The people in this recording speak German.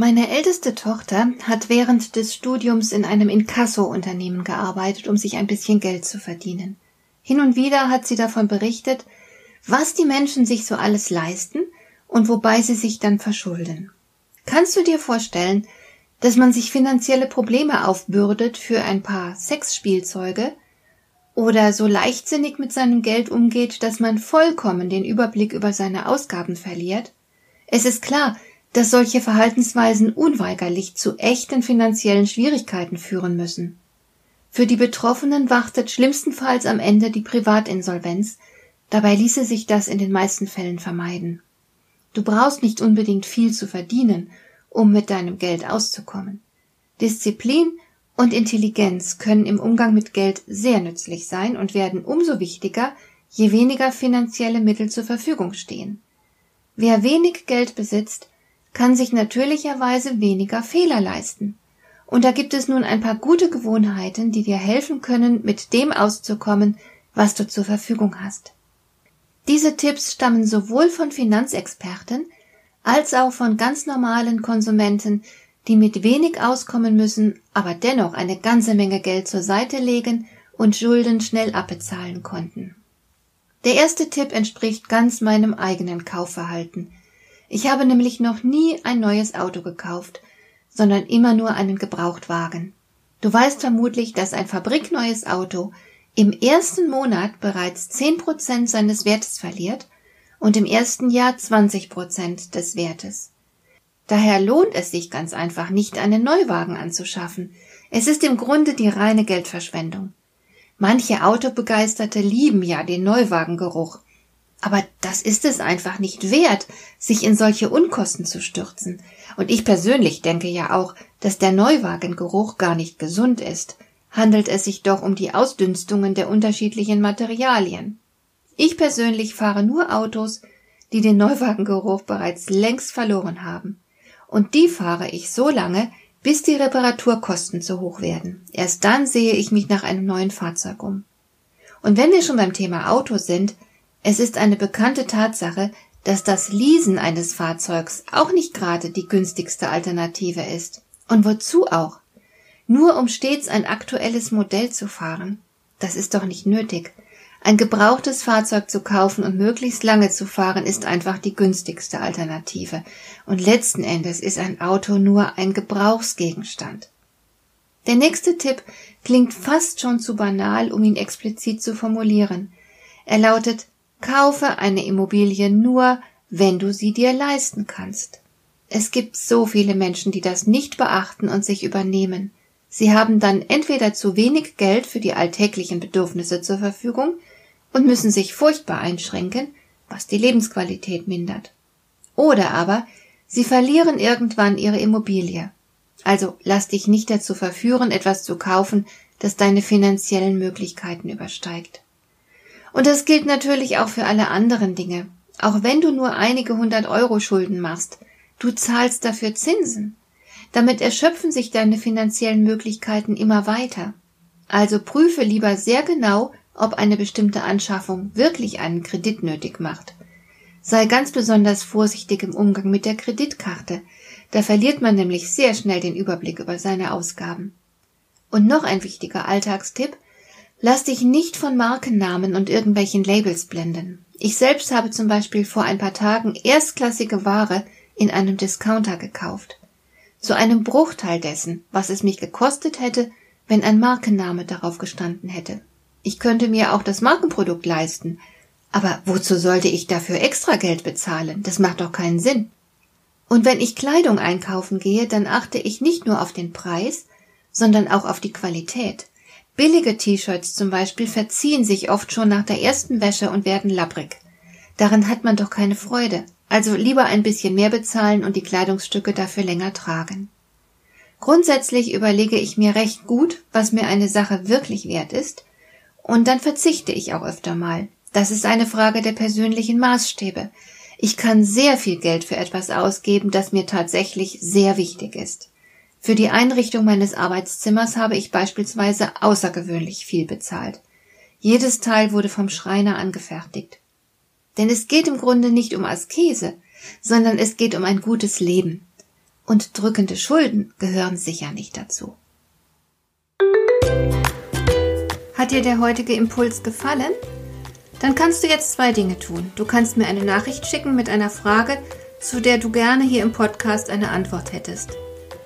Meine älteste Tochter hat während des Studiums in einem Inkasso-Unternehmen gearbeitet, um sich ein bisschen Geld zu verdienen. Hin und wieder hat sie davon berichtet, was die Menschen sich so alles leisten und wobei sie sich dann verschulden. Kannst du dir vorstellen, dass man sich finanzielle Probleme aufbürdet für ein paar Sexspielzeuge oder so leichtsinnig mit seinem Geld umgeht, dass man vollkommen den Überblick über seine Ausgaben verliert? Es ist klar, dass solche Verhaltensweisen unweigerlich zu echten finanziellen Schwierigkeiten führen müssen. Für die Betroffenen wartet schlimmstenfalls am Ende die Privatinsolvenz, dabei ließe sich das in den meisten Fällen vermeiden. Du brauchst nicht unbedingt viel zu verdienen, um mit deinem Geld auszukommen. Disziplin und Intelligenz können im Umgang mit Geld sehr nützlich sein und werden umso wichtiger, je weniger finanzielle Mittel zur Verfügung stehen. Wer wenig Geld besitzt, kann sich natürlicherweise weniger Fehler leisten. Und da gibt es nun ein paar gute Gewohnheiten, die dir helfen können, mit dem auszukommen, was du zur Verfügung hast. Diese Tipps stammen sowohl von Finanzexperten als auch von ganz normalen Konsumenten, die mit wenig auskommen müssen, aber dennoch eine ganze Menge Geld zur Seite legen und Schulden schnell abbezahlen konnten. Der erste Tipp entspricht ganz meinem eigenen Kaufverhalten. Ich habe nämlich noch nie ein neues Auto gekauft, sondern immer nur einen Gebrauchtwagen. Du weißt vermutlich, dass ein fabrikneues Auto im ersten Monat bereits zehn Prozent seines Wertes verliert und im ersten Jahr zwanzig Prozent des Wertes. Daher lohnt es sich ganz einfach nicht, einen Neuwagen anzuschaffen. Es ist im Grunde die reine Geldverschwendung. Manche Autobegeisterte lieben ja den Neuwagengeruch, aber das ist es einfach nicht wert, sich in solche Unkosten zu stürzen. Und ich persönlich denke ja auch, dass der Neuwagengeruch gar nicht gesund ist. Handelt es sich doch um die Ausdünstungen der unterschiedlichen Materialien. Ich persönlich fahre nur Autos, die den Neuwagengeruch bereits längst verloren haben. Und die fahre ich so lange, bis die Reparaturkosten zu hoch werden. Erst dann sehe ich mich nach einem neuen Fahrzeug um. Und wenn wir schon beim Thema Auto sind, es ist eine bekannte Tatsache, dass das Leasen eines Fahrzeugs auch nicht gerade die günstigste Alternative ist. Und wozu auch? Nur um stets ein aktuelles Modell zu fahren? Das ist doch nicht nötig. Ein gebrauchtes Fahrzeug zu kaufen und möglichst lange zu fahren ist einfach die günstigste Alternative. Und letzten Endes ist ein Auto nur ein Gebrauchsgegenstand. Der nächste Tipp klingt fast schon zu banal, um ihn explizit zu formulieren. Er lautet Kaufe eine Immobilie nur, wenn du sie dir leisten kannst. Es gibt so viele Menschen, die das nicht beachten und sich übernehmen. Sie haben dann entweder zu wenig Geld für die alltäglichen Bedürfnisse zur Verfügung und müssen sich furchtbar einschränken, was die Lebensqualität mindert. Oder aber sie verlieren irgendwann ihre Immobilie. Also lass dich nicht dazu verführen, etwas zu kaufen, das deine finanziellen Möglichkeiten übersteigt. Und das gilt natürlich auch für alle anderen Dinge. Auch wenn du nur einige hundert Euro Schulden machst, du zahlst dafür Zinsen. Damit erschöpfen sich deine finanziellen Möglichkeiten immer weiter. Also prüfe lieber sehr genau, ob eine bestimmte Anschaffung wirklich einen Kredit nötig macht. Sei ganz besonders vorsichtig im Umgang mit der Kreditkarte. Da verliert man nämlich sehr schnell den Überblick über seine Ausgaben. Und noch ein wichtiger Alltagstipp, Lass dich nicht von Markennamen und irgendwelchen Labels blenden. Ich selbst habe zum Beispiel vor ein paar Tagen erstklassige Ware in einem Discounter gekauft. Zu einem Bruchteil dessen, was es mich gekostet hätte, wenn ein Markenname darauf gestanden hätte. Ich könnte mir auch das Markenprodukt leisten, aber wozu sollte ich dafür extra Geld bezahlen? Das macht doch keinen Sinn. Und wenn ich Kleidung einkaufen gehe, dann achte ich nicht nur auf den Preis, sondern auch auf die Qualität. Billige T-Shirts zum Beispiel verziehen sich oft schon nach der ersten Wäsche und werden labbrig. Daran hat man doch keine Freude. Also lieber ein bisschen mehr bezahlen und die Kleidungsstücke dafür länger tragen. Grundsätzlich überlege ich mir recht gut, was mir eine Sache wirklich wert ist, und dann verzichte ich auch öfter mal. Das ist eine Frage der persönlichen Maßstäbe. Ich kann sehr viel Geld für etwas ausgeben, das mir tatsächlich sehr wichtig ist. Für die Einrichtung meines Arbeitszimmers habe ich beispielsweise außergewöhnlich viel bezahlt. Jedes Teil wurde vom Schreiner angefertigt. Denn es geht im Grunde nicht um Askese, sondern es geht um ein gutes Leben. Und drückende Schulden gehören sicher nicht dazu. Hat dir der heutige Impuls gefallen? Dann kannst du jetzt zwei Dinge tun. Du kannst mir eine Nachricht schicken mit einer Frage, zu der du gerne hier im Podcast eine Antwort hättest.